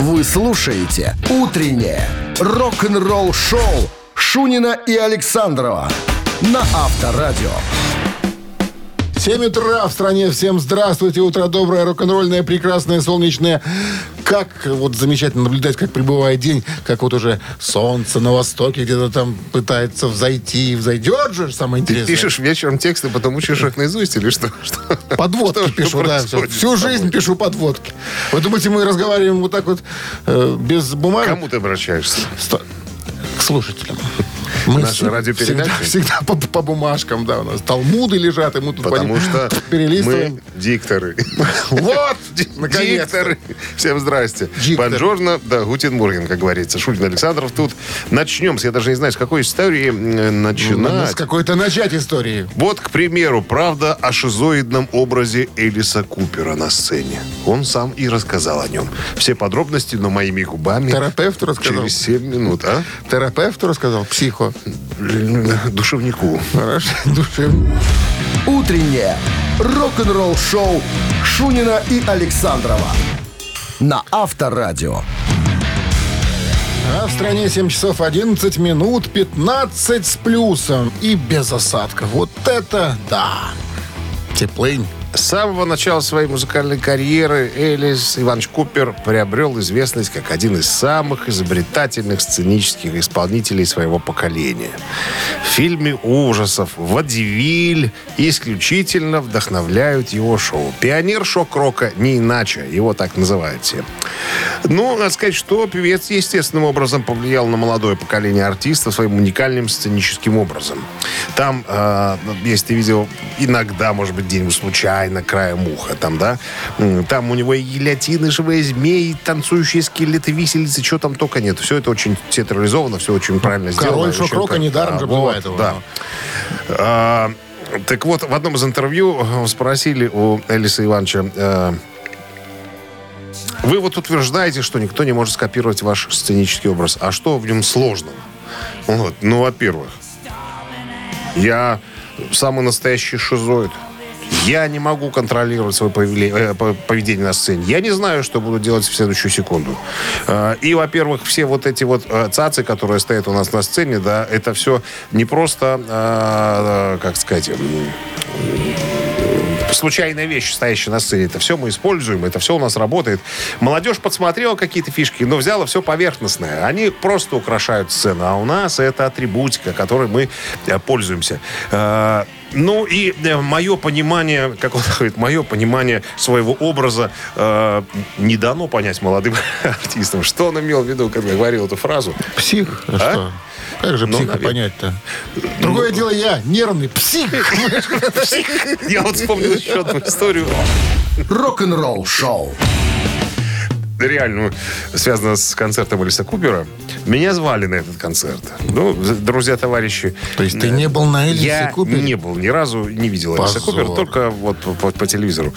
Вы слушаете «Утреннее рок-н-ролл-шоу» Шунина и Александрова на Авторадио. 7 утра в стране. Всем здравствуйте. Утро доброе, рок-н-ролльное, прекрасное, солнечное. Как вот замечательно наблюдать, как прибывает день, как вот уже солнце на востоке где-то там пытается взойти. Взойдет же, самое Ты интересное. пишешь вечером тексты, потом учишь их наизусть или что? Подводки пишу, да. происходит Всю жизнь пишу подводки. Вы думаете, мы разговариваем вот так вот э, без бумаги? Кому ты обращаешься? К слушателям. Мы Наша радиопередача? Всегда, всегда по, по бумажкам, да, у нас талмуды лежат, и мы тут по Потому ним что перелистываем. мы дикторы. Вот. Дикторы. Всем здрасте. Бонжорно, да, Гутин Морген, как говорится. Шульгин Александров тут. Начнем. с- Я даже не знаю, с какой истории э, с начинать. какой-то начать истории. Вот, к примеру, правда о шизоидном образе Элиса Купера на сцене. Он сам и рассказал о нем. Все подробности, но моими губами. Терапевту рассказал. Через 7 минут, а? Терапевту рассказал, психо. Душевнику. Хорошо, душевно. «Утреннее рок-н-ролл-шоу» Шунина и Александрова на Авторадио. А в стране 7 часов 11 минут, 15 с плюсом и без осадков. Вот это да. Теплынь. С самого начала своей музыкальной карьеры Элис Иванович Купер приобрел известность как один из самых изобретательных сценических исполнителей своего поколения. В фильме ужасов «Водевиль» исключительно вдохновляют его шоу. Пионер шок-рока не иначе, его так называют все. Ну, надо сказать, что певец естественным образом повлиял на молодое поколение артистов своим уникальным сценическим образом. Там, э, если ты видел, иногда, может быть, где-нибудь случайно, краем уха, там, да, там у него и гильотины, живые змеи, и танцующие скелеты, виселицы, чего там только нет. Все это очень театрализовано, все очень правильно сделано. Король шок-рока недаром же вот, бывает его, Да. А, так вот, в одном из интервью э, спросили у Элиса Ивановича, э, вы вот утверждаете, что никто не может скопировать ваш сценический образ. А что в нем сложного? Говорит, ну, во-первых, я самый настоящий шизоид. Я не могу контролировать свое э, по- поведение на сцене. Я не знаю, что буду делать в следующую секунду. Э, И, во-первых, все вот эти вот э, цацы, которые стоят у нас на сцене, да, это все не просто, как сказать, случайная вещь, стоящая на сцене. Это все мы используем, это все у нас работает. Молодежь подсмотрела какие-то фишки, но взяла все поверхностное. Они просто украшают сцену, а у нас это атрибутика, которой мы э, пользуемся. Э, Ну и мое понимание, как он говорит, мое понимание своего образа э, не дано понять молодым артистам. Что он имел в виду, когда говорил эту фразу? Псих? А А? что? Как же Ну, психа понять-то? Другое дело я, нервный псих. Я вот вспомнил еще одну историю. Рок-н-ролл-шоу. Реально связано с концертом Элиса Купера. Меня звали на этот концерт. Ну, друзья, товарищи. То есть ты не был на Элисе Я Купере? не был, ни разу не видел Элиса Позор. Купера, только вот по, по- по телевизору.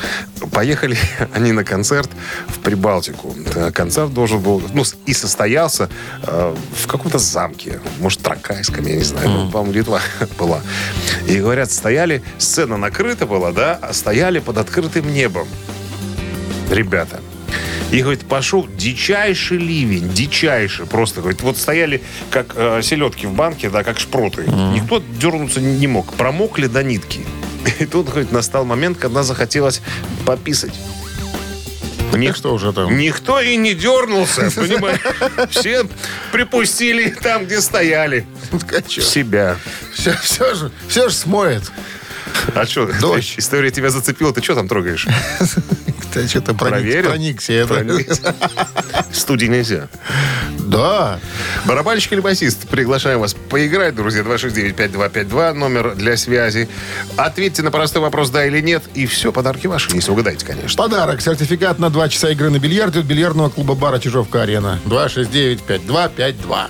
Поехали они на концерт в Прибалтику. Концерт должен был, ну, и состоялся э, в каком-то замке. Может, Тракайском, я не знаю. Ну, По-моему, Литва была. И, говорят, стояли, сцена накрыта была, да, а стояли под открытым небом. Ребята. И, говорит, пошел дичайший ливень, дичайший. Просто, говорит, вот стояли, как э, селедки в банке, да, как шпроты. Никто дернуться не мог. Промокли до нитки. И тут, говорит, настал момент, когда захотелось пописать. Ник- что уже там? Никто и не дернулся, понимаешь? Все припустили там, где стояли. Себя. Все, все же, все же смоет. А что, Дождь. история тебя зацепила, ты что там трогаешь? Ты что-то проник, Проверил? проникся. В студии нельзя. Да. Барабанщик или басист? Приглашаем вас поиграть, друзья. 269-5252, номер для связи. Ответьте на простой вопрос, да или нет, и все, подарки ваши, если угадаете, конечно. Подарок. Сертификат на 2 часа игры на бильярде от бильярдного клуба бара Чижовка-Арена. 269-5252.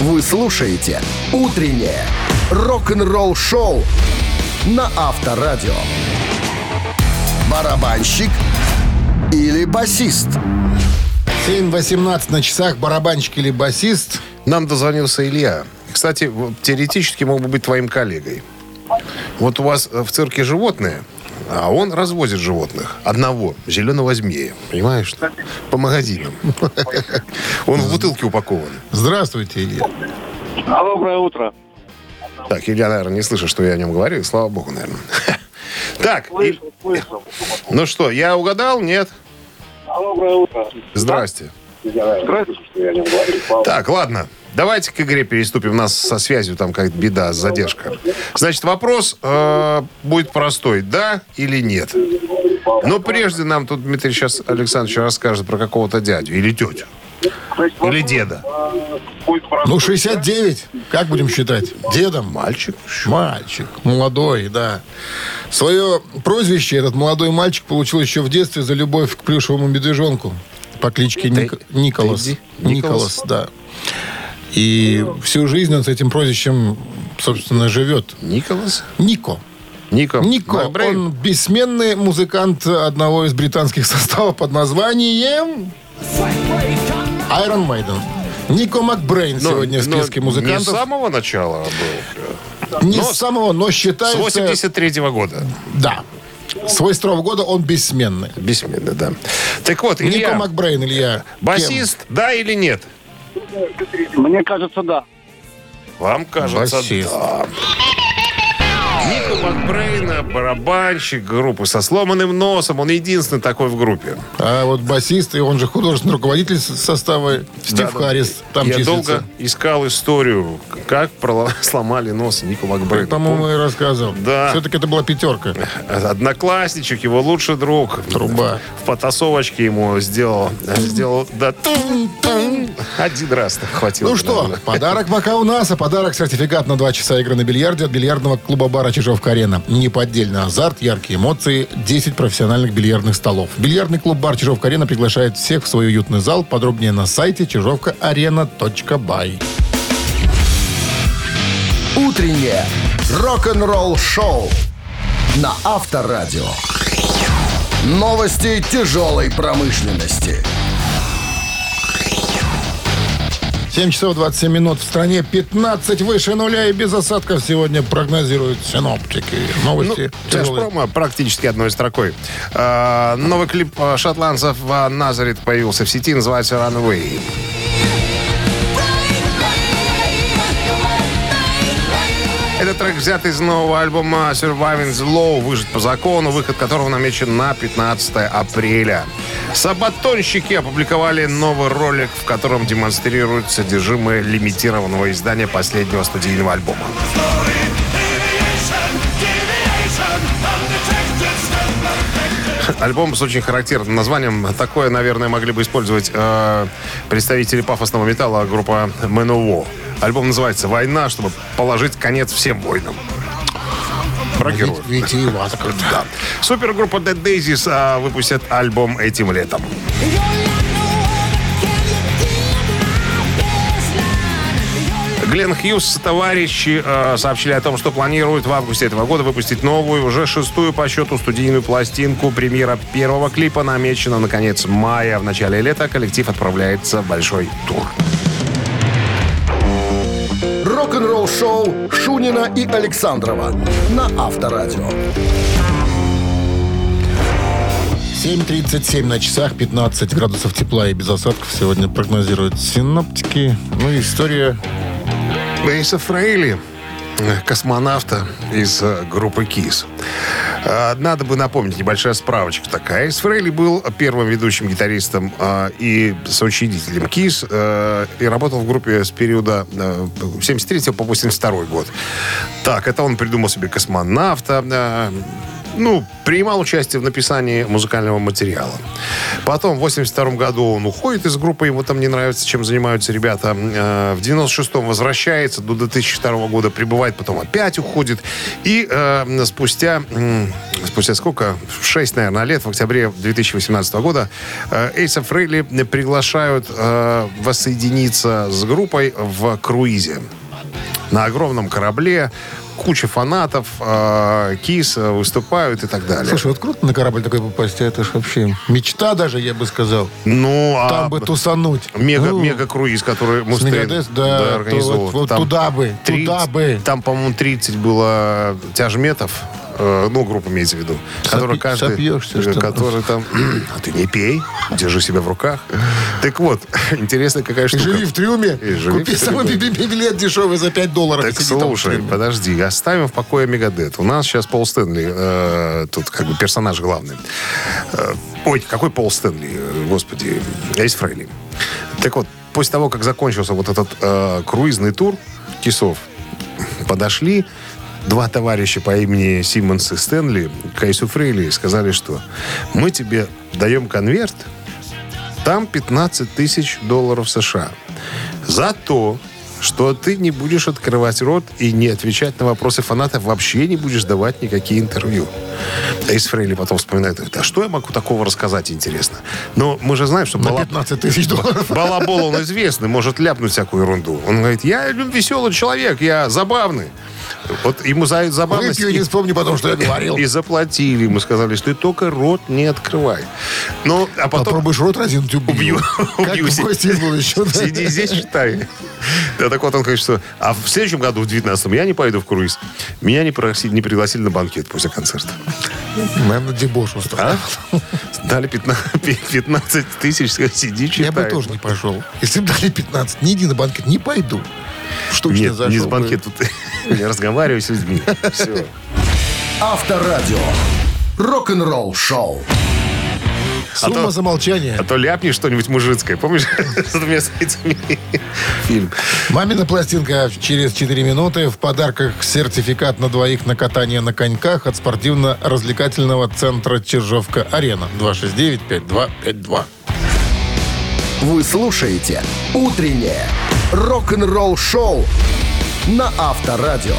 Вы слушаете «Утреннее рок-н-ролл-шоу» на Авторадио. Барабанщик или басист? 7.18 на часах. Барабанщик или басист? Нам дозвонился Илья. Кстати, теоретически мог бы быть твоим коллегой. Вот у вас э, в цирке животные, А он развозит животных. Одного, зеленого змея. Понимаешь? По магазинам. Он в бутылке упакован. Здравствуйте, Илья. А доброе утро. Так, Илья, наверное, не слышит, что я о нем говорю. Слава богу, наверное. Так, и- Слышал, ну что, я угадал? Нет? Доброе утро. Здрасте. Слава Так, ладно. Давайте к игре переступим. У нас со связью там какая-то беда, задержка. Значит, вопрос э, будет простой. Да или нет? Но прежде нам тут Дмитрий сейчас Александрович расскажет про какого-то дядю или тетю. Или деда. Ну, 69. Как будем считать? Дедом? Мальчик. Мальчик. Молодой, да. Свое прозвище этот молодой мальчик получил еще в детстве за любовь к плюшевому медвежонку по кличке Ник-? Николас. Николас, Николас? да. И всю жизнь он с этим прозвищем, собственно, живет. Николас? Нико. Нико. Нико. Макбрейн? Он бессменный музыкант одного из британских составов под названием Iron Maiden. Нико Макбрейн Ну, сегодня в ну, списке Не с музыкантов. самого начала был. Не но с самого, но С считается... 83 года. Да. С 82 года он бессменный. Бессменно, да. Так вот, Нико Илья, Макбрейн, Илья. басист, да или нет? Мне кажется, да. Вам кажется, Басист. да. Нико Макбрейна, барабанщик группы со сломанным носом. Он единственный такой в группе. А вот басист, и он же художественный руководитель состава Стив Да. Харрис. Там Я числится. долго искал историю, как сломали нос Нико Макбрейна. По-моему, и рассказывал. Да. Все-таки это была пятерка. Одноклассничек, его лучший друг. Труба. В потасовочке ему сделал, сделал да, тун-тун. Один раз хватило. Ну что, наверное. подарок пока у нас, а подарок сертификат на 2 часа игры на бильярде от бильярдного клуба-бара «Чижовка-арена». Неподдельный азарт, яркие эмоции, 10 профессиональных бильярдных столов. Бильярдный клуб-бар «Чижовка-арена» приглашает всех в свой уютный зал. Подробнее на сайте чижовкаарена.бай. Утреннее рок-н-ролл-шоу на Авторадио. Новости тяжелой промышленности. 7 часов 27 минут в стране, 15 выше нуля и без осадков сегодня прогнозируют синоптики. Ну, Новости тяжелые. промо практически одной строкой. А, новый клип а, шотландцев Назарит появился в сети, называется Runaway. Этот трек взят из нового альбома Surviving the Law, выжит по закону, выход которого намечен на 15 апреля. Сабатонщики опубликовали новый ролик, в котором демонстрируют содержимое лимитированного издания последнего студийного альбома. Альбом с очень характерным названием. Такое, наверное, могли бы использовать э, представители пафосного металла группа Manowar. Альбом называется «Война», чтобы положить конец всем войнам. Про героев. Витиеватый. Да. Супергруппа Dead Daisies а, выпустят альбом этим летом. Глен Хьюз, товарищи, э, сообщили о том, что планируют в августе этого года выпустить новую, уже шестую по счету студийную пластинку. Премьера первого клипа намечена на конец мая. В начале лета коллектив отправляется в большой тур. Рок-н-ролл-шоу Шунина и Александрова на Авторадио. 7.37 на часах, 15 градусов тепла и без осадков сегодня прогнозируют синоптики. Ну, и история Бейса Фрейли, космонавта из э, группы КИС. Э, Надо бы напомнить, небольшая справочка такая. Эйс Фрейли был первым ведущим гитаристом э, и соучредителем КИС э, и работал в группе с периода э, 73 по 82 год. Так, это он придумал себе космонавта, ну, принимал участие в написании музыкального материала. Потом, в 82 году он уходит из группы, ему там не нравится, чем занимаются ребята. Э, В 96-м возвращается, до 2002 года прибывает, потом опять уходит. И э, спустя, м, спустя сколько? 6, наверное, лет, в октябре 2018 года, э, Эйса Фрейли приглашают э, воссоединиться с группой в круизе на огромном корабле, куча фанатов, э, Кис э, выступают и так далее. Слушай, вот круто на корабль такой попасть, а это ж вообще мечта даже, я бы сказал. ну, а Там бы тусануть. мега, Ну, мега круиз, который С Мустейн Мегадес, да, то организовал. вот, вот Там туда бы, 30 туда бы. Там, по-моему, 30 было тяжметов э, ну, группа имеется в виду, который каждый, сопьешься, э, что который там, а ты не пей, держи себя в руках. Так вот, интересно, какая И штука. живи в трюме. И живи Купи в трюме. би- би- билет дешевый за 5 долларов. и Так слушай, подожди, оставим в покое Мегадет. У нас сейчас Пол Стэнли, э, тут как бы персонаж главный. Э, ой, какой Пол Стэнли, господи, Эйс Фрейли. Так вот, после того, как закончился вот этот э, круизный тур Кисов, подошли два товарища по имени Симмонс и Стэнли к Эйсу Фрейли сказали, что мы тебе даем конверт, там 15 тысяч долларов США. За то, что ты не будешь открывать рот и не отвечать на вопросы фанатов, вообще не будешь давать никакие интервью. Эйс Фрейли потом вспоминает, говорит, а что я могу такого рассказать, интересно? Но мы же знаем, что На Бала- 15 тысяч долларов. Балабол, он известный, может ляпнуть всякую ерунду. Он говорит, я веселый человек, я забавный. Вот ему за забавность... Выпью и не вспомню потом, что я говорил. И заплатили ему, сказали, что ты только рот не открывай. Ну, а потом... Попробуешь рот разинуть, убью. Убью. Как Убью. из будущего. да. Сиди здесь, читай. Да, так вот он что... А в следующем году, в 19-м, я не пойду в круиз. Меня не, пригласили, не пригласили на банкет после концерта. Наверное, дебош устроил. А? Дали 15, 15 тысяч, сиди, читай. Я бы тоже не пошел. Если бы дали 15, не иди на банкет, не пойду. Штучно Нет, зашел не с банкета. Я разговариваю с людьми. Все. Авторадио. Рок-н-ролл шоу. Сумма то- за молчание. А то ляпни что-нибудь мужицкое. Помнишь? С двумя фильм. Мамина пластинка через 4 минуты. В подарках сертификат на двоих на катание на коньках от спортивно-развлекательного центра Чижовка-Арена. 269-5252. Вы слушаете «Утреннее рок-н-ролл шоу» на Авторадио.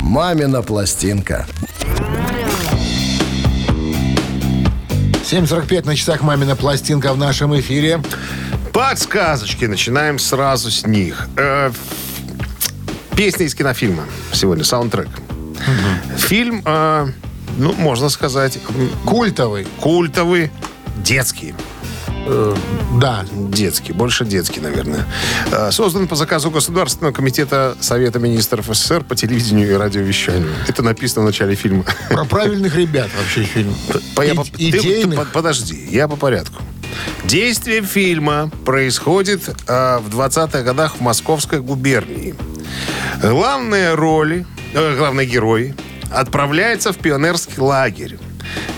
«Мамина пластинка». 7.45 на часах «Мамина пластинка» в нашем эфире. Подсказочки. Начинаем сразу с них. Э, Песня из кинофильма сегодня, саундтрек. Фильм, э, ну, можно сказать, Культовый. культовый, детский. Да. Детский, больше детский, наверное. Э, Создан по заказу Государственного комитета Совета министров СССР по телевидению и радиовещанию. Это написано в начале фильма. Про правильных ребят вообще фильм. По- я И- ты- ты под- подожди, я по порядку. Действие фильма происходит э, в 20-х годах в Московской губернии. Главные роли, э, главный герой отправляется в пионерский лагерь,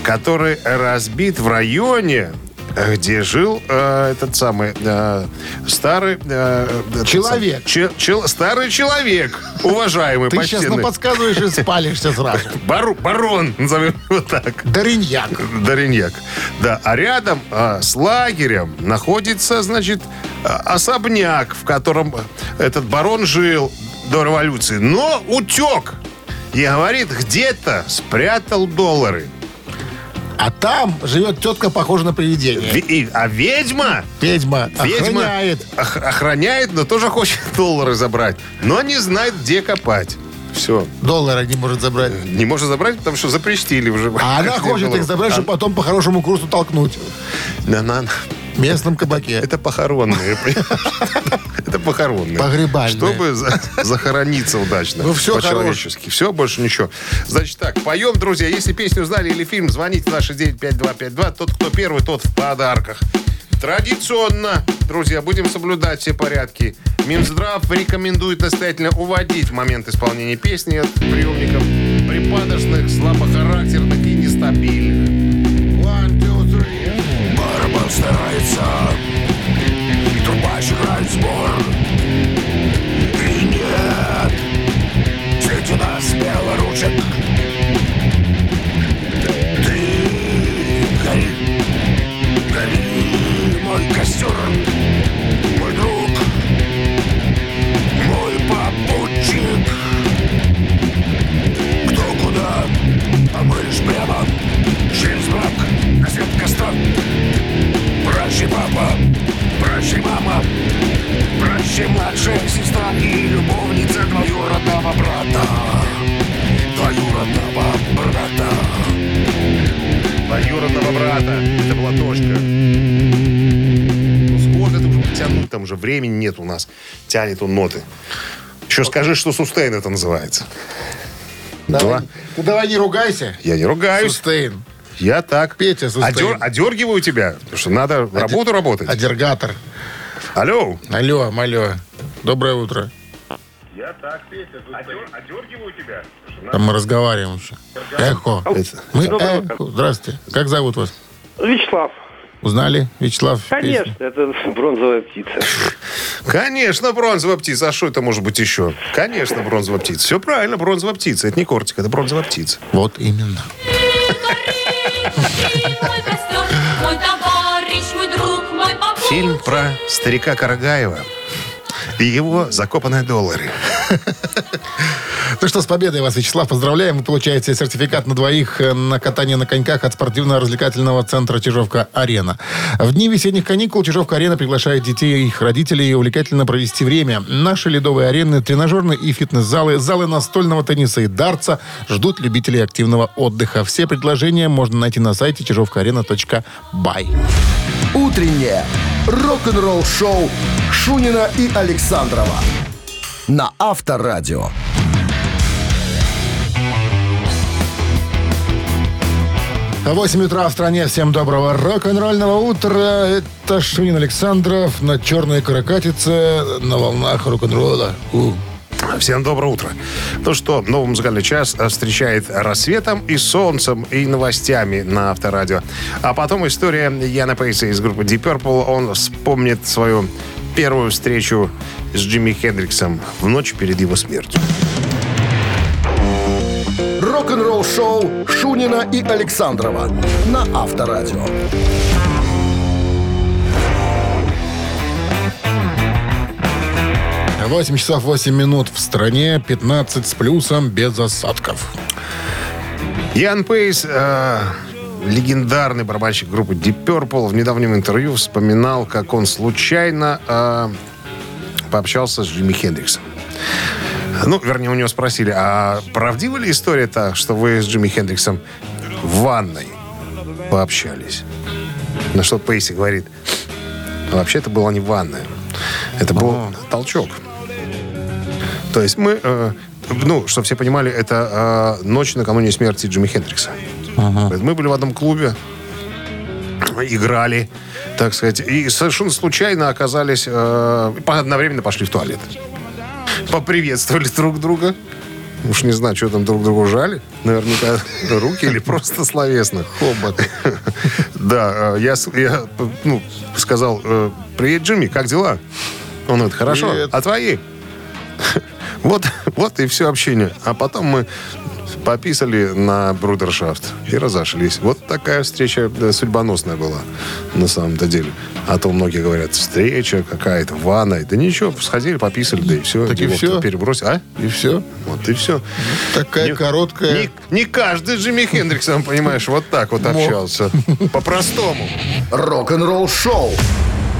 который разбит в районе, э, где жил э, этот самый э, старый э, Человек. сам- че- чел- старый человек, уважаемый, Ты сейчас почтенный. подсказываешь и спалишься сразу. Барон, назовем его так. Дариньяк. Дориньяк. Да, а рядом а, с лагерем находится, значит, а, особняк, в котором этот барон жил до революции, но утек. И говорит, где-то спрятал доллары. А там живет тетка, похожа на привидение. Ви- и- а ведьма, Ведьма ведьма охраняет. ох- охраняет, но тоже хочет доллары забрать. Но не знает, где копать. Все. Доллара не может забрать. Не может забрать, потому что запрещили уже. А она хочет их забрать, чтобы потом по хорошему курсу толкнуть. На- на- В местном кабаке. Это похоронные. Похоронные. Погребальные. Чтобы за- захорониться удачно. Ну, всё По-человечески. Все, больше ничего. Значит так, поем, друзья. Если песню знали или фильм, звоните на 6955252. Тот, кто первый, тот в подарках. Традиционно, друзья, будем соблюдать все порядки. Минздрав рекомендует настоятельно уводить в момент исполнения песни от приемников припадочных, слабохарактерных и нестабильных. One, two, three. Барабан старается Играет сбор И нет. Среди нас белоручек Прощай, младшая сестра И любовница двоюродного брата Двоюродного брата Двоюродного брата. Это была точка. Ну сколько ты уже тянуть? Там уже времени нет у нас. Тянет он ноты. Еще скажи, что сустейн это называется. Два. Ты давай не ругайся. Я не ругаюсь. Сустейн. Я так. Петя, сустейн. Одер- одергиваю тебя, потому что надо работу работать. Адергатор. Алло. Алло, алло. Доброе утро. Я так, Петя, одергиваю тебя. Там мы разговариваем еще. Эхо. Мы эхо. Здравствуйте. Как зовут вас? Вячеслав. Узнали? Вячеслав? Конечно, песню? это бронзовая птица. Конечно, бронзовая птица. А что это может быть еще? Конечно, бронзовая птица. Все правильно, бронзовая птица. Это не кортик, это бронзовая птица. Вот именно. Фильм про старика Карагаева и его закопанные доллары. Ну что, с победой вас, Вячеслав, поздравляем. Вы получаете сертификат на двоих э, на катание на коньках от спортивно-развлекательного центра «Чижовка-Арена». В дни весенних каникул «Чижовка-Арена» приглашает детей и их родителей увлекательно провести время. Наши ледовые арены, тренажерные и фитнес-залы, залы настольного тенниса и дартса ждут любителей активного отдыха. Все предложения можно найти на сайте чижовкаарена.бай. Утреннее рок-н-ролл-шоу Шунина и Александрова на Авторадио. В 8 утра в стране. Всем доброго рок-н-ролльного утра. Это Шунин Александров на черной каракатице на волнах рок-н-ролла. У. Всем доброе утро. Ну что, новый музыкальный час э, встречает рассветом и солнцем, и новостями на Авторадио. А потом история Яна Пейса из группы Deep Purple. Он вспомнит свою первую встречу с Джимми Хендриксом в ночь перед его смертью. Рок-н-ролл-шоу Шунина и Александрова на Авторадио. Восемь часов 8 минут в стране, 15 с плюсом, без осадков. Ян Пейс, э, легендарный барабанщик группы Deep Purple, в недавнем интервью вспоминал, как он случайно э, пообщался с Джимми Хендриксом. Ну, вернее, у него спросили, а правдива ли история-то, что вы с Джимми Хендриксом в ванной пообщались? На что Пейси говорит, вообще это была не ванная. Это был толчок. То есть мы, э, ну, чтобы все понимали, это э, ночь накануне смерти Джимми Хендрикса. Мы были в одном клубе, играли, так сказать, и совершенно случайно оказались, э, одновременно пошли в туалет. Поприветствовали друг друга. Уж не знаю, что там друг другу жали. Наверняка руки или просто словесно. Хобот. Да, э, я, я ну, сказал, э, привет, Джимми, как дела? Он говорит, хорошо, Привет. а твои? Вот, вот и все общение. А потом мы пописали на брудершафт и разошлись. Вот такая встреча да, судьбоносная была на самом-то деле. А то многие говорят, встреча какая-то, ванной. Да ничего, сходили, пописали, да и все. Так и всё? Перебросили. А? И все. Вот и все. Такая Не- короткая. Не, не каждый Джимми Хендриксом, понимаешь, вот так вот общался. По-простому. Рок-н-ролл-шоу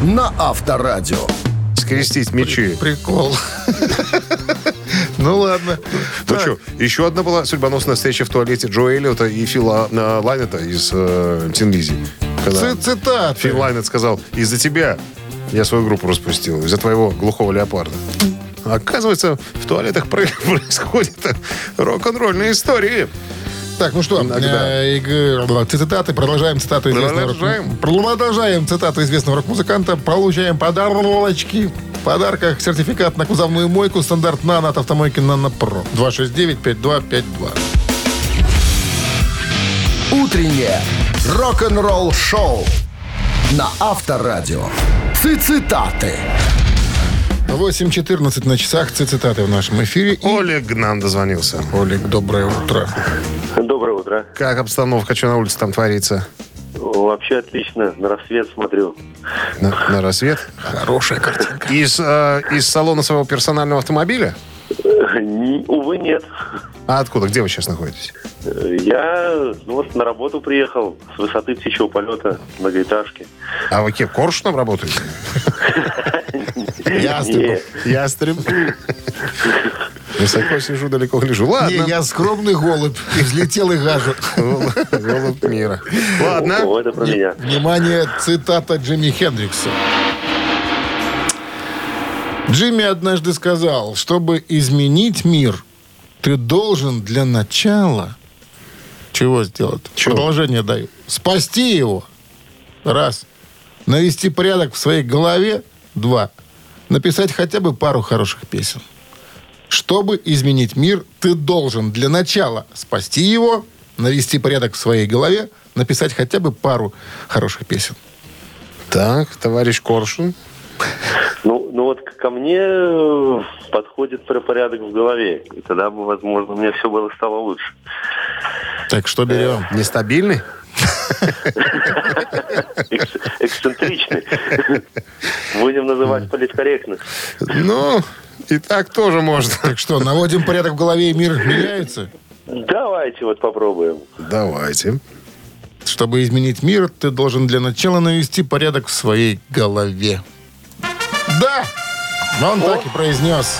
на Авторадио. Скрестить мечи. Прикол. Ну ладно. Ну что, еще одна была судьбоносная встреча в туалете Джо Эллиота и Фила э, Лайнета из э, Тин Лизи. Когда ци- Цитаты. Фил Лайнет сказал, из-за тебя я свою группу распустил, из-за твоего глухого леопарда. Оказывается, в туалетах про- происходят рок-н-ролльные истории. Так, ну что, э, цитаты, продолжаем цитату известного рок- Продолжаем. Продолжаем цитату известного рок-музыканта, получаем подарочки. В подарках сертификат на кузовную мойку стандарт «Нано» от автомойки «Нано Про». 269-5252. Утреннее рок-н-ролл-шоу на Авторадио. Цитаты. 8.14 на часах. Цитаты в нашем эфире. И Олег нам дозвонился. Олег, доброе утро. Доброе утро. Как обстановка, что на улице там творится? Вообще отлично. На рассвет смотрю. На, на рассвет? Хорошая картинка. Из, э, из салона своего персонального автомобиля? Увы, нет. А откуда? Где вы сейчас находитесь? Я ну, вот на работу приехал с высоты птичьего полета многоэтажки. А вы кем, Коршуном работаете? Нет. Ястреб. Высоко сижу, далеко гляжу. Не, Ладно. я скромный голубь. И взлетел и гажу. Голубь мира. Ладно. О, это про меня. Внимание, цитата Джимми Хендрикса. Джимми однажды сказал, чтобы изменить мир, ты должен для начала чего сделать? Чего? Продолжение даю. Спасти его. Раз. Навести порядок в своей голове. Два. Написать хотя бы пару хороших песен. Чтобы изменить мир, ты должен для начала спасти его, навести порядок в своей голове, написать хотя бы пару хороших песен. Так, товарищ Коршун. Ну, ну вот ко мне э, подходит про порядок в голове. И тогда бы, возможно, мне все было стало лучше. Так что берем? Нестабильный? Экс- эксцентричный. Будем называть политкорректно. Ну, и так тоже можно. Так что, наводим порядок в голове, и мир меняется? Давайте вот попробуем. Давайте. Чтобы изменить мир, ты должен для начала навести порядок в своей голове. Да! Он так и произнес.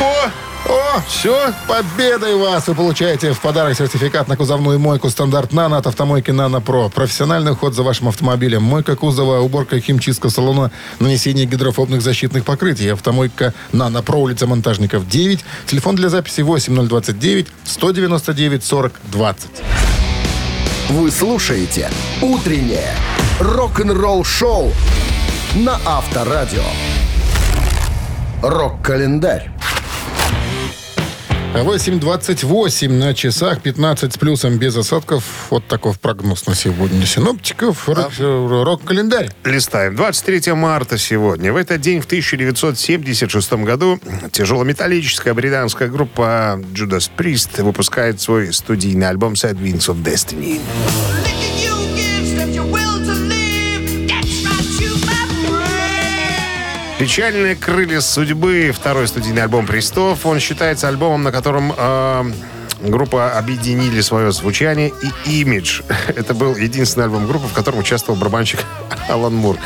О, О, все, победой вас! Вы получаете в подарок сертификат на кузовную мойку стандарт «Нано» от автомойки «Нано Про». Профессиональный уход за вашим автомобилем. Мойка кузова, уборка химчистка салона, нанесение гидрофобных защитных покрытий. Автомойка «Нано Про», улица Монтажников, 9. Телефон для записи 8029 199 40 20. Вы слушаете «Утреннее рок-н-ролл-шоу» на Авторадио. Рок-календарь. 8.28 на часах, 15 с плюсом без осадков. Вот такой прогноз на сегодня. Синоптиков, рок- э, рок-календарь. Листаем. 23 марта сегодня. В этот день, в 1976 году, тяжелометаллическая британская группа Judas Priest выпускает свой студийный альбом Sad Wings of Destiny. Печальные крылья судьбы. Второй студийный альбом Пристов. Он считается альбомом, на котором э, группа объединили свое звучание и имидж. Это был единственный альбом группы, в котором участвовал барабанщик Алан Мур.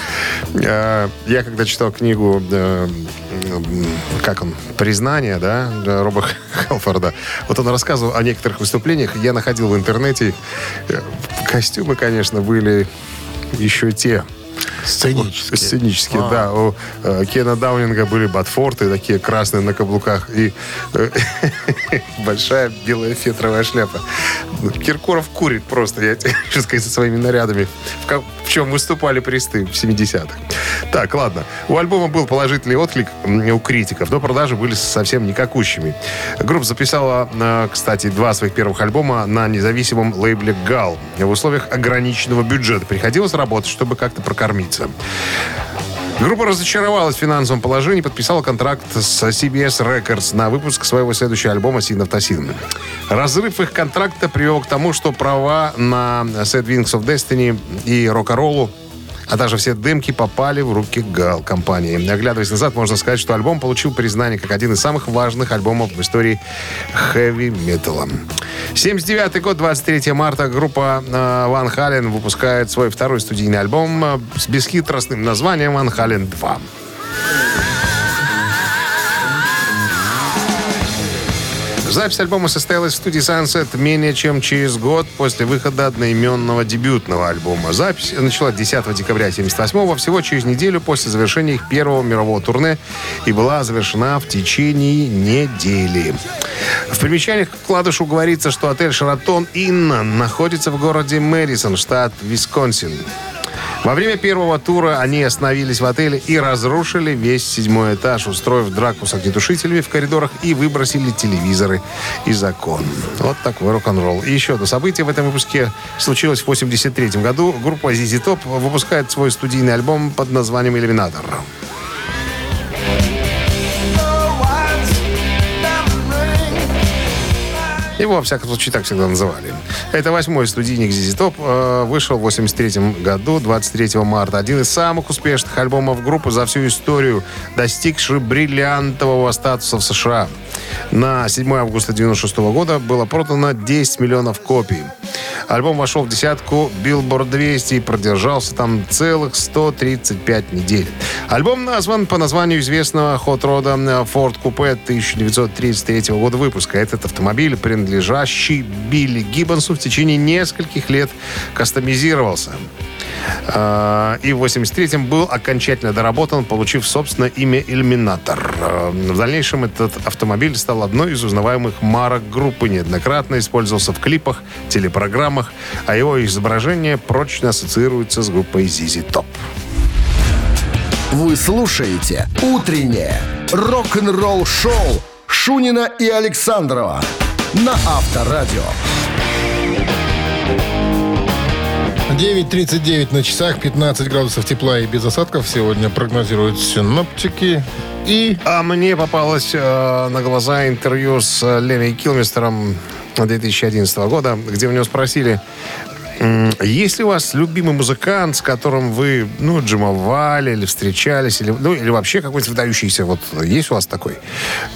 Э, я когда читал книгу, э, как он, «Признание», да, э, Роба Халфорда, вот он рассказывал о некоторых выступлениях. Я находил в интернете. э, Костюмы, конечно, были еще те. Сценически. Сценически, А. да. У э, Кена Даунинга были ботфорты такие красные на каблуках и э, большая белая фетровая шляпа. Киркоров курит просто, я тебе хочу сказать, со своими нарядами. В чем выступали присты в 70-х. Так, ладно. У альбома был положительный отклик у критиков, но продажи были совсем никакущими. Группа записала, э, кстати, два своих первых альбома на независимом лейбле «Гал». В условиях ограниченного бюджета приходилось работать, чтобы как-то прокормиться. Группа разочаровалась в финансовом положении подписала контракт с CBS Records на выпуск своего следующего альбома «Син Автосин». Разрыв их контракта привел к тому, что права на Sad Wings of Destiny и рок-н-роллу а также все демки попали в руки Гал компании. Оглядываясь назад, можно сказать, что альбом получил признание как один из самых важных альбомов в истории хэви-металла. 79 год, 23 марта, группа э, Ван Хален выпускает свой второй студийный альбом э, с бесхитростным названием «Ван Хален 2». Запись альбома состоялась в студии Sunset менее чем через год после выхода одноименного дебютного альбома. Запись начала 10 декабря 1978 всего через неделю после завершения их первого мирового турне и была завершена в течение недели. В примечаниях к вкладышу говорится, что отель «Шаратон Инна» находится в городе Мэдисон, штат Висконсин. Во время первого тура они остановились в отеле и разрушили весь седьмой этаж, устроив драку с огнетушителями в коридорах и выбросили телевизоры из окон. Вот такой рок-н-ролл. И еще одно событие в этом выпуске случилось в 83 году. Группа ZZ Top выпускает свой студийный альбом под названием «Иллюминатор». Его, во всяком случае, так всегда называли. Это восьмой студийник ZZ Top. э, Вышел в 83 году, 23 марта. Один из самых успешных альбомов группы за всю историю, достигший бриллиантового статуса в США. На 7 августа 96 года было продано 10 миллионов копий. Альбом вошел в десятку Billboard 200 и продержался там целых 135 недель. Альбом назван по названию известного хот-рода Ford Coupe 1933 года выпуска. Этот автомобиль, принадлежащий Билли Гиббонсу, в течение нескольких лет кастомизировался. А, И в 83-м был окончательно доработан, получив, собственно, имя «Иллюминатор». А, В дальнейшем этот автомобиль стал одной из узнаваемых марок группы, неоднократно использовался в клипах, телепрограммах, а его изображение прочно ассоциируется с группой ZZ Top. Вы слушаете «Утреннее рок-н-ролл-шоу» Шунина и Александрова на Авторадио. 9.39 на часах, 15 градусов тепла и без осадков сегодня прогнозируют синоптики. И А мне попалось э, на глаза интервью с э, Леми Килмистером 2011 года, где у него спросили, есть ли у вас любимый музыкант, с которым вы, ну, джимовали или встречались, или, ну, или вообще какой-нибудь выдающийся, вот, есть у вас такой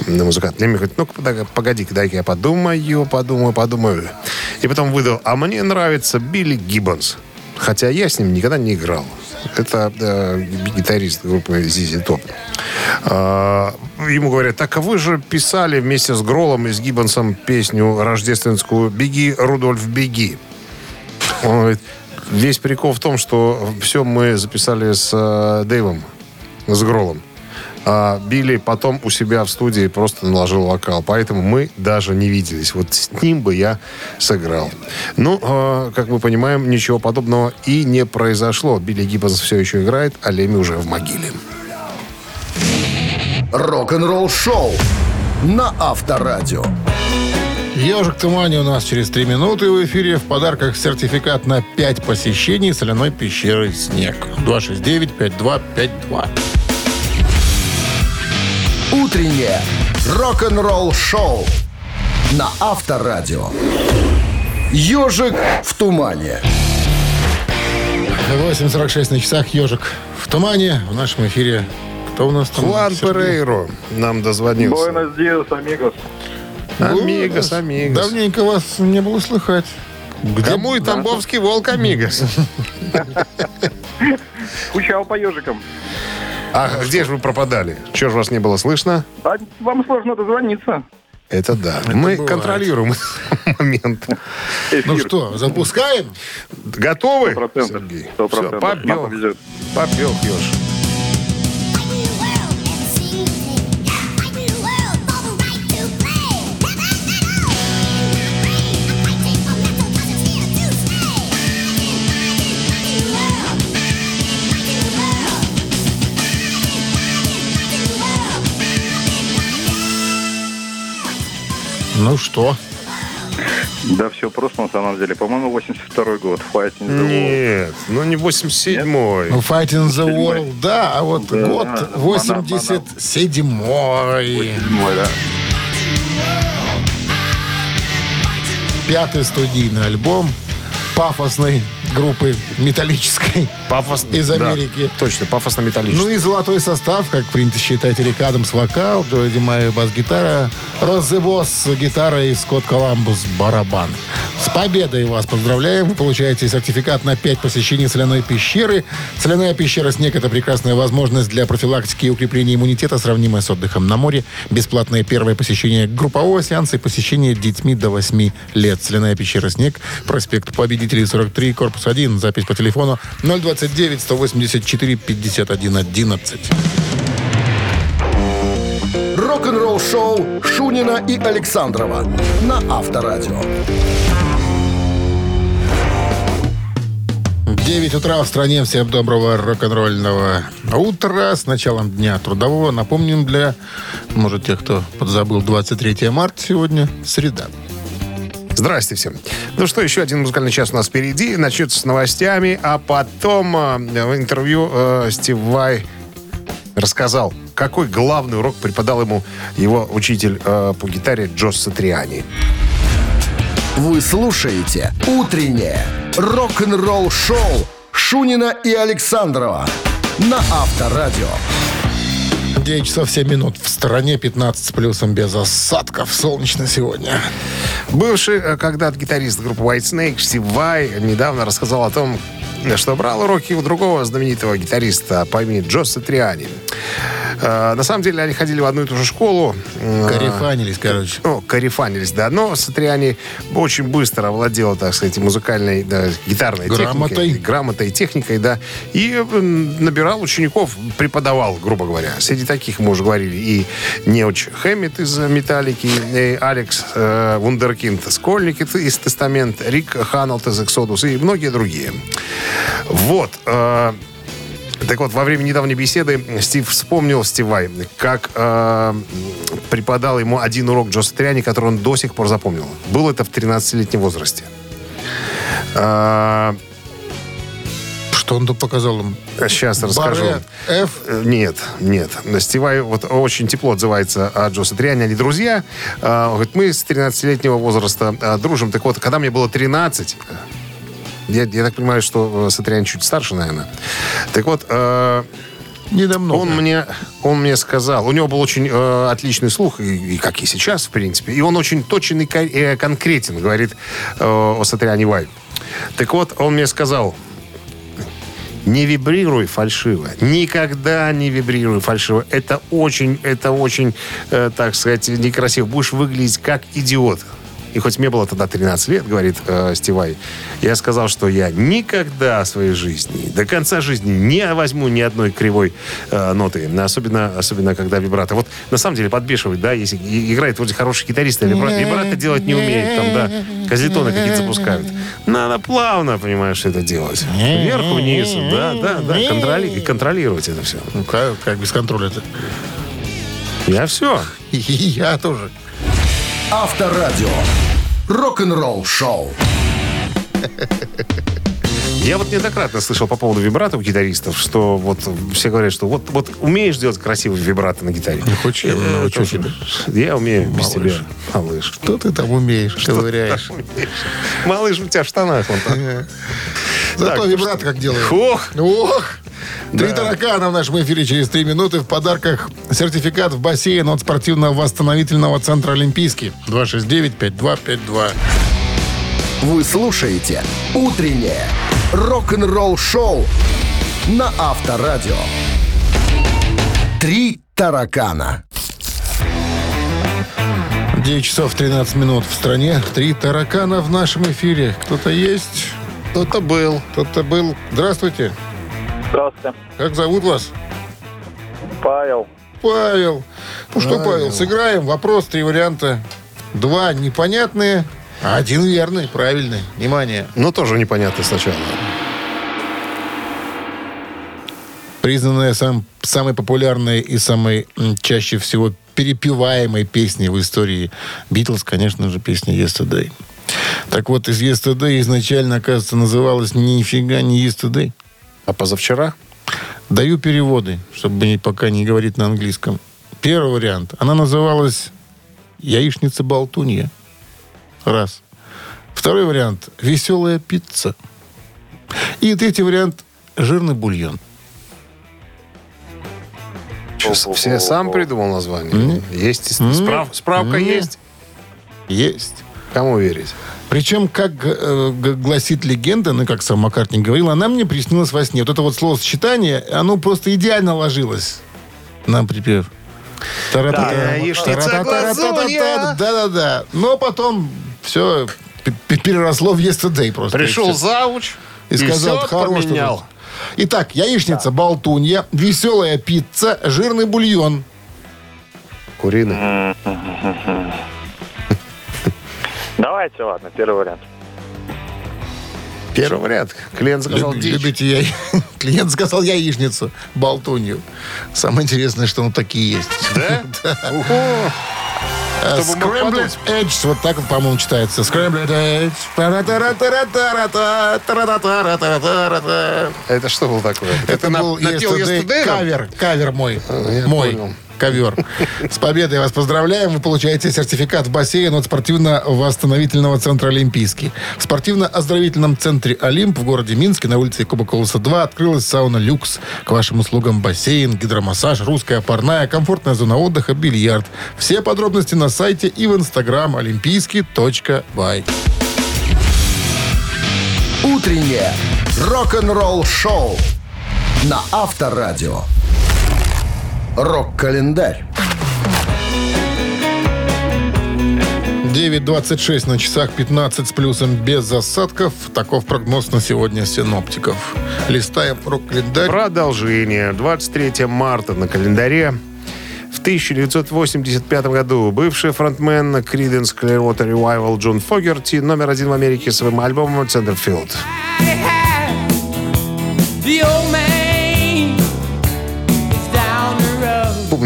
музыкант? Леми говорит, ну, погоди, дай-ка я подумаю, подумаю, подумаю. И потом выдал, а мне нравится Билли Гиббонс. Хотя я с ним никогда не играл. Это э, гитарист группы ZZ Top. А, ему говорят, так а вы же писали вместе с Гролом и с Гиббонсом песню рождественскую «Беги, Рудольф, беги». Он говорит, весь прикол в том, что все мы записали с э, Дэйвом, с Гролом. А Билли потом у себя в студии просто наложил вокал. Поэтому мы даже не виделись. Вот с ним бы я сыграл. Ну, э, как мы понимаем, ничего подобного и не произошло. Билли Гиббонс все еще играет, а Леми уже в могиле. Рок-н-ролл-шоу на Авторадио. ежик в тумане у нас через 3 минуты в эфире. В подарках сертификат на 5 посещений соляной пещеры «Снег». 269-5252. Утреннее рок-н-ролл-шоу на Авторадио. Ежик в тумане. 8.46 на часах «Ежик в тумане». В нашем эфире кто у нас там? Хуан Сергей? Перейро нам дозвонился. Буэнос диас, амигос. Амигос, амигос. Давненько вас не было слыхать. Где Кому и Тамбовский волк Амигос? Скучал по ежикам. А где же вы пропадали? Чего же вас не было слышно? А вам сложно дозвониться. Это да. Мы бывает. контролируем момент. Эфир. Ну что, запускаем? Готовы? Сто процентов. Сергей? Сто Всё, процентов. Нам Побег. повезет. Побег, Ёж. Ну что? Да все просто на самом деле. По-моему, 82 год. Fighting the World. Нет, ну не 87-й. Ну, Fighting the World, да, а вот Да, год да, 87-й. Седьмой, да. Пятый студийный альбом пафосной группы металлической. Пафос... Из да, Америки. точно, пафосно-металлический. Ну и золотой состав, как принято считать, Эрик Адамс вокал, Джои Димай бас-гитара, Роззе Босс гитара и Скотт Коламбус барабан. С победой вас поздравляем. Вы получаете сертификат на 5 посещений соляной пещеры. Соляная пещера «Снег» — это прекрасная возможность для профилактики и укрепления иммунитета, сравнимая с отдыхом на море. Бесплатное первое посещение группового сеанса и посещение детьми до 8 лет. Соляная пещера «Снег», проспект Победителей 43, корпус 1. Запись по телефону 029 184 51 11. Рок-н-ролл-шоу Шунина и Александрова на Авторадио. 9 утра в стране. Всем доброго рок-н-ролльного утра. С началом дня трудового. Напомним для, может, тех, кто подзабыл, 23 марта сегодня, среда. Здрасте всем. Ну что, еще один музыкальный час у нас впереди. Начнется с новостями, а потом э, в интервью э, Стив Вай рассказал, какой главный урок преподал ему его учитель э, по гитаре Джо Сатриани. Вы слушаете «Утреннее рок-н-ролл-шоу» Шунина и Александрова на Авторадио. 9 часов 7 минут. В стороне 15 с плюсом без осадков. Солнечно сегодня. Бывший э, когда-то гитарист группы White Snake Стив Вай недавно рассказал о том, что брал уроки у другого знаменитого гитариста по имени Джо Сатриани. Э, на самом деле они ходили в одну и ту же школу. Э, Корефанились, короче. ну, корефанились, да. Но Сатриани очень быстро овладела, так сказать, музыкальной, да, гитарной Грамотой. техникой. Грамотой, техникой, да. И набирал учеников, преподавал, грубо говоря. Среди таких мы уже говорили и Неоч Хэммит из «Металлики», и Алекс э, Вундеркинд Скольник из «Тестамент», Рик Ханалт из «Эксодус» и многие другие. Вот. э, так вот, во время недавней беседы Стив вспомнил, Стив Вай, как э, преподал ему один урок Джо Сатриани, который он до сих пор запомнил. Было это в 13-летнем возрасте. Э, Что он тут показал им? сейчас расскажу. Баре, F. Э, Нет, нет. Стивай вот очень тепло отзывается о Джо Сатриане. Они друзья. Он говорит, мы с 13-летнего возраста а, дружим. Так вот, когда мне было 13, я, я так понимаю, что э, Сатриан чуть старше, наверное. Так вот, э, Не он мне, он мне сказал, у него был очень э, отличный слух, и, и как и сейчас, в принципе, и он очень точен и э, конкретен, говорит э, о Сатриане Вай. Так вот, он мне сказал, не вибрируй фальшиво. Никогда не вибрируй фальшиво. Это очень, это очень, э, так сказать, некрасиво. Будешь выглядеть как идиот. И хоть мне было тогда 13 лет, говорит э, Стивай, я сказал, что я никогда в своей жизни, до конца жизни не возьму ни одной кривой э, ноты. Особенно, особенно, когда вибрато. Вот на самом деле подбешивает, да, если играет вроде хороший гитарист, а вибра- вибрато делать не умеет, там, да, козлетоны какие-то запускают. Надо плавно, понимаешь, это делать. Вверх-вниз, да, да, да, контроли- контролировать это все. Ну, как, как без контроля это? Я все. И я тоже. Авторадио. Рок-н-ролл шоу. Я вот неоднократно слышал по поводу вибрато у гитаристов, что вот все говорят, что вот, вот умеешь делать красивый вибрато на гитаре. Ну, хоть я Э, научу тебя. Я умею без тебя, малыш. Что ты там умеешь, ковыряешь? Малыш у тебя в штанах. Он там. Зато вибрат как делает. Ох, Ох! Три таракана в нашем эфире через три минуты. В подарках сертификат в бассейн от спортивно-восстановительного центра «Олимпийский». 269-5252. Вы слушаете «Утреннее рок-н-ролл-шоу» на Авторадио. «Три таракана». 9 часов 13 минут в стране. Три таракана в нашем эфире. Кто-то есть? Кто-то был. Кто-то был? Здравствуйте. Здравствуйте. Как зовут вас? Павел. Павел. Ну что, Павел, сыграем. Вопрос, три варианта. Два непонятные, а один верный, правильный. Внимание. Но тоже непонятно сначала. Признанная сам, самой популярной и самой м, чаще всего перепеваемой песней в истории Битлз, конечно же, песня «Yesterday». Так вот, из «Yesterday» изначально, оказывается, называлась нифига не «Yesterday». А позавчера? Даю переводы, чтобы не- пока не говорить на английском. Первый вариант. Она называлась «Яичница-болтунья». Раз. Второй вариант. «Веселая пицца». И третий вариант. «Жирный бульон». Сейчас все сам придумал название. Есть справ- справка Нет. есть. Есть. Кому верить? Причем, как э, гласит легенда, ну, как сам Маккартни говорил, она мне приснилась во сне. Вот это вот словосочетание, оно просто идеально ложилось на припев. Да-да-да. Но потом все переросло в yesterday просто. Пришел И всё. завуч и сказал, хорош ты поменял. тут». Итак, яичница, болтунья, веселая пицца, жирный бульон. Куриный. Давайте, ладно, первый вариант. Первый вариант. Клиент сказал Люб- дичь. Любите я... Клиент сказал яичницу, болтунью. Самое интересное, что ну такие есть. Да? А Scrambled. Edge, вот так вот, по-моему, читается. Scrambled Edge. Это что было такое? Это на- был напел yesterday Yesterday? кавер, кавер мой. я Мой понял. Ковер. С победой вас поздравляем. Вы получаете сертификат в бассейн от спортивно-восстановительного центра «Олимпийский». В спортивно-оздоровительном центре «Олимп» в городе Минске на улице Якуба Колоса 2 открылась сауна «Люкс». К вашим услугам бассейн, гидромассаж, русская парная, комфортная зона отдыха, бильярд. Все подробности на сайте и в инстаграм олимпийский.бай. «Утреннее рок-н-ролл-шоу» на Авторадио. Рок-календарь. 9.26 на часах, 15 с плюсом без засадков. Таков прогноз на сегодня синоптиков. Листаем рок-календарь. Продолжение. 23 марта на календаре. В 1985 году бывший фронтмен Creedence Clearwater Revival Джон Фогерти номер один в Америке своим альбомом «Центерфилд». The old man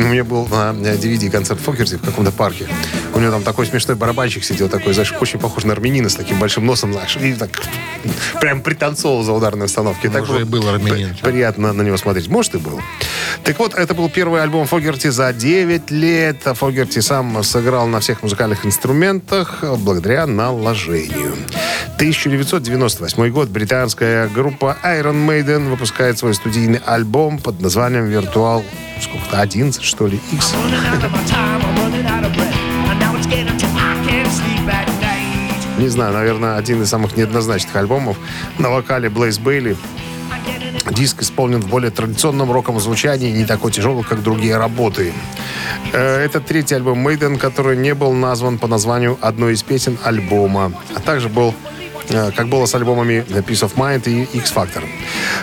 у меня был на DVD концерт Фогерти в каком-то парке. У него там такой смешной барабанщик сидел, такой, знаешь, очень похож на армянина с таким большим носом, знаешь, и так прям пританцовывал за ударной установки. Так Может, было и был армянин. при- Приятно на него смотреть. Может, и был. Так вот, это был первый альбом Фогерти за 9 лет. Фогерти сам сыграл на всех музыкальных инструментах благодаря наложению. 1998 год. Британская группа Iron Maiden выпускает свой студийный альбом под названием «Виртуал» сколько-то, 11, что ли, X. Не знаю, наверное, один из самых неоднозначных альбомов. На вокале Блейз Бейли. Диск исполнен в более традиционном роковом звучании, не такой тяжелый, как другие работы. Э, Это третий альбом Мейден, который не был назван по названию одной из песен альбома, а также был э, как было с альбомами The Peace of Mind и X Factor.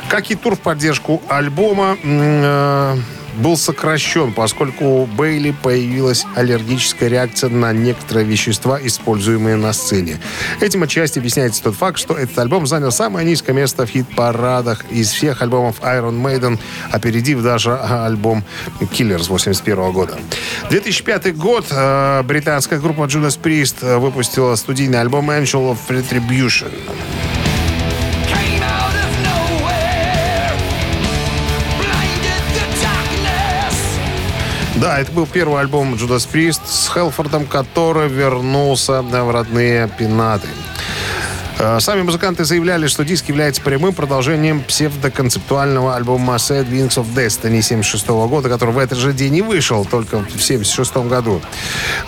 Как и тур в поддержку альбома, э, был сокращен, поскольку у Бейли появилась аллергическая реакция на некоторые вещества, используемые на сцене. Этим отчасти объясняется тот факт, что этот альбом занял самое низкое место в хит-парадах из всех альбомов Iron Maiden, опередив даже а, альбом Killers 81 года. 2005 год э, британская группа Judas Priest выпустила студийный альбом Angel of Retribution. Да, это был первый альбом Judas Priest с Хелфордом, который вернулся в родные пенаты. Э, Сами музыканты заявляли, что диск является прямым продолжением псевдоконцептуального альбома Sad Wings of Destiny 76 года, который в этот же день и вышел, только в 76 году.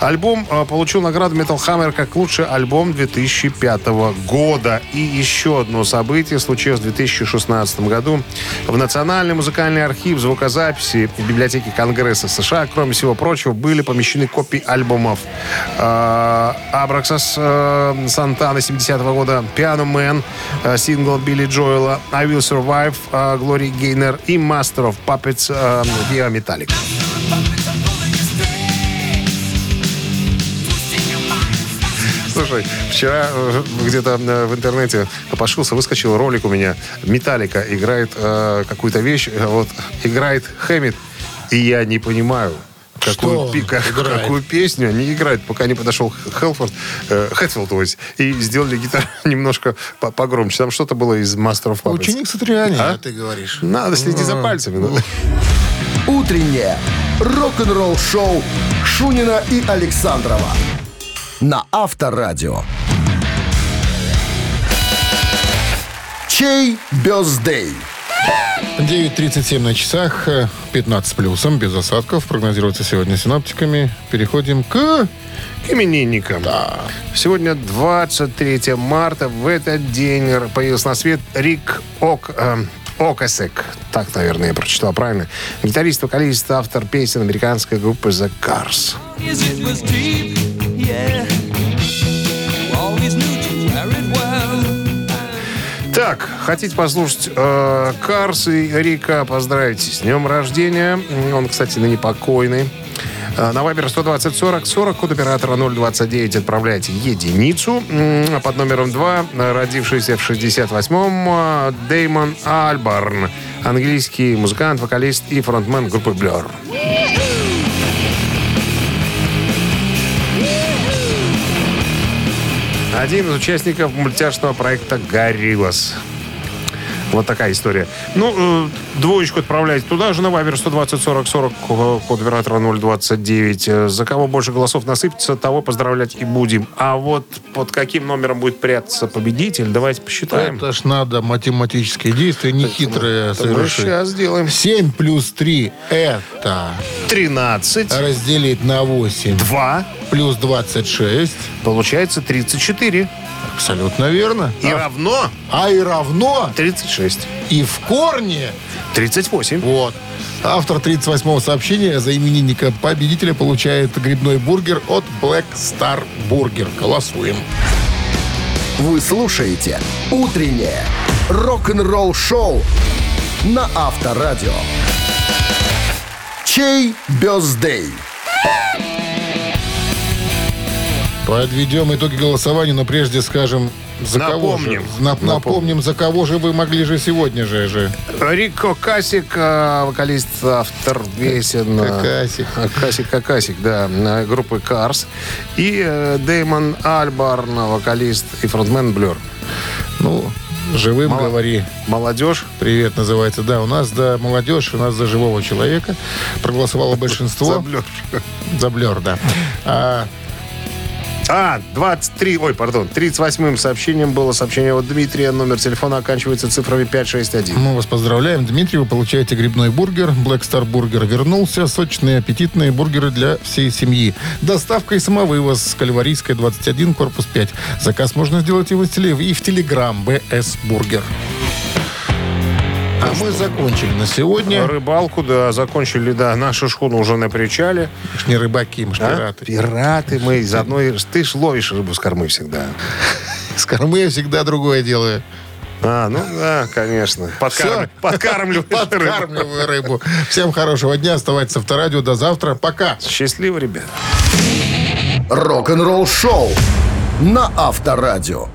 Альбом э, получил награду Metal Hammer как лучший альбом 2005 года. И еще одно событие случилось в 2016 году. В Национальный музыкальный архив звукозаписи библиотеки Конгресса США, кроме всего прочего, были помещены копии альбомов э, Абраксас Сантана 70 года, Piano Man, э, сингл Билли Джоэла, I Will Survive, э, Глори Гейнер и Master of Puppets э, Via Metallic. Слушай, вчера где-то в интернете пошился, выскочил ролик у меня. Металлика играет э, какую-то вещь, вот играет Хэммит, и я не понимаю, какую, пи- как- какую песню они играют, пока не подошел Хелфорд, э, Хэтфилд, то есть, и сделали гитару немножко по- погромче. Там что-то было из Master of Puppets. Ученик Сатриани, А? ты говоришь. Надо следить за пальцами. ну. надо. Утреннее рок-н-ролл-шоу Шунина и Александрова на Авторадио. Чей бездей? 9.37 на часах, э, 15 с плюсом, без осадков. Прогнозируется сегодня синоптиками. Переходим к... К именинникам. Сегодня 23 марта. В этот день появился на свет Рик Ок... э, Окасек. Так, наверное, я прочитал правильно. Гитарист, вокалист, автор песен американской группы The Cars. Так, хотите послушать э, Карс и Рика, поздравить с днем рождения. Он, кстати, ныне покойный. Э, На Вайбер 120 40 40, код оператора 029 отправляйте единицу. А Под номером 2, родившийся в 68-м, э, Деймон Альбарн. Английский музыкант, вокалист и фронтмен группы Blur. Один из участников мультяшного проекта «Гориллас». Вот такая история. Ну, э, двоечку отправляйте туда же на Вайбер 120 40 40, ко- код оператора 029. Э, За кого больше голосов насыпется, того поздравлять и будем. А вот под каким номером будет прятаться победитель, давайте посчитаем. Это ж надо математические действия, нехитрые совершить. сейчас сделаем. 7 плюс 3 это 13, разделить на 8 2, плюс 26. получается 34. Абсолютно верно. И а, равно а и равно 36. и в корне 38. Вот. Автор 38-го сообщения за именинника победителя получает грибной бургер от Black Star Burger. Голосуем. Вы слушаете «Утреннее рок-н-ролл-шоу» на Авторадио. Чей бездей? Подведем итоги голосования, но прежде скажем, за Напомним. кого же? Нап- напомним, за кого же вы могли же сегодня же. же. Рико Касик, э, вокалист, автор песен. э, Какасик. э, Касик Какасик, да, группы Cars. И Дэймон Альбарн, вокалист и фронтмен Блер. Ну, живым Мало- говори. Молодежь. Привет, называется. Да, у нас за молодежь, у нас за живого человека проголосовало большинство. За Blur. За Blur, да. А, А, 23, ой, пардон, 38-м сообщением было сообщение от Дмитрия. Номер телефона оканчивается цифрами 561. мы вас поздравляем, Дмитрий. Вы получаете грибной бургер. Black Star Burger вернулся. Сочные, аппетитные бургеры для всей семьи. Доставка и самовывоз с Кальварийской 21, корпус 5. Заказ можно сделать и в, теле- и в Телеграм BS Burger. А мы закончили на сегодня. Рыбалку, да, закончили, да. Наша шхуна уже на причале. Мы ж не рыбаки, мы ж А? пираты. Пираты мы. Заодно и- ты ж ловишь рыбу с кормы всегда. С кормы я всегда другое делаю. А, ну да, конечно. Подкарм... Рыбу. Подкармливаю рыбу. Всем хорошего дня. Оставайтесь с авторадио. До завтра. Пока. Счастливо, ребят. Рок-н-ролл-шоу на Авторадио.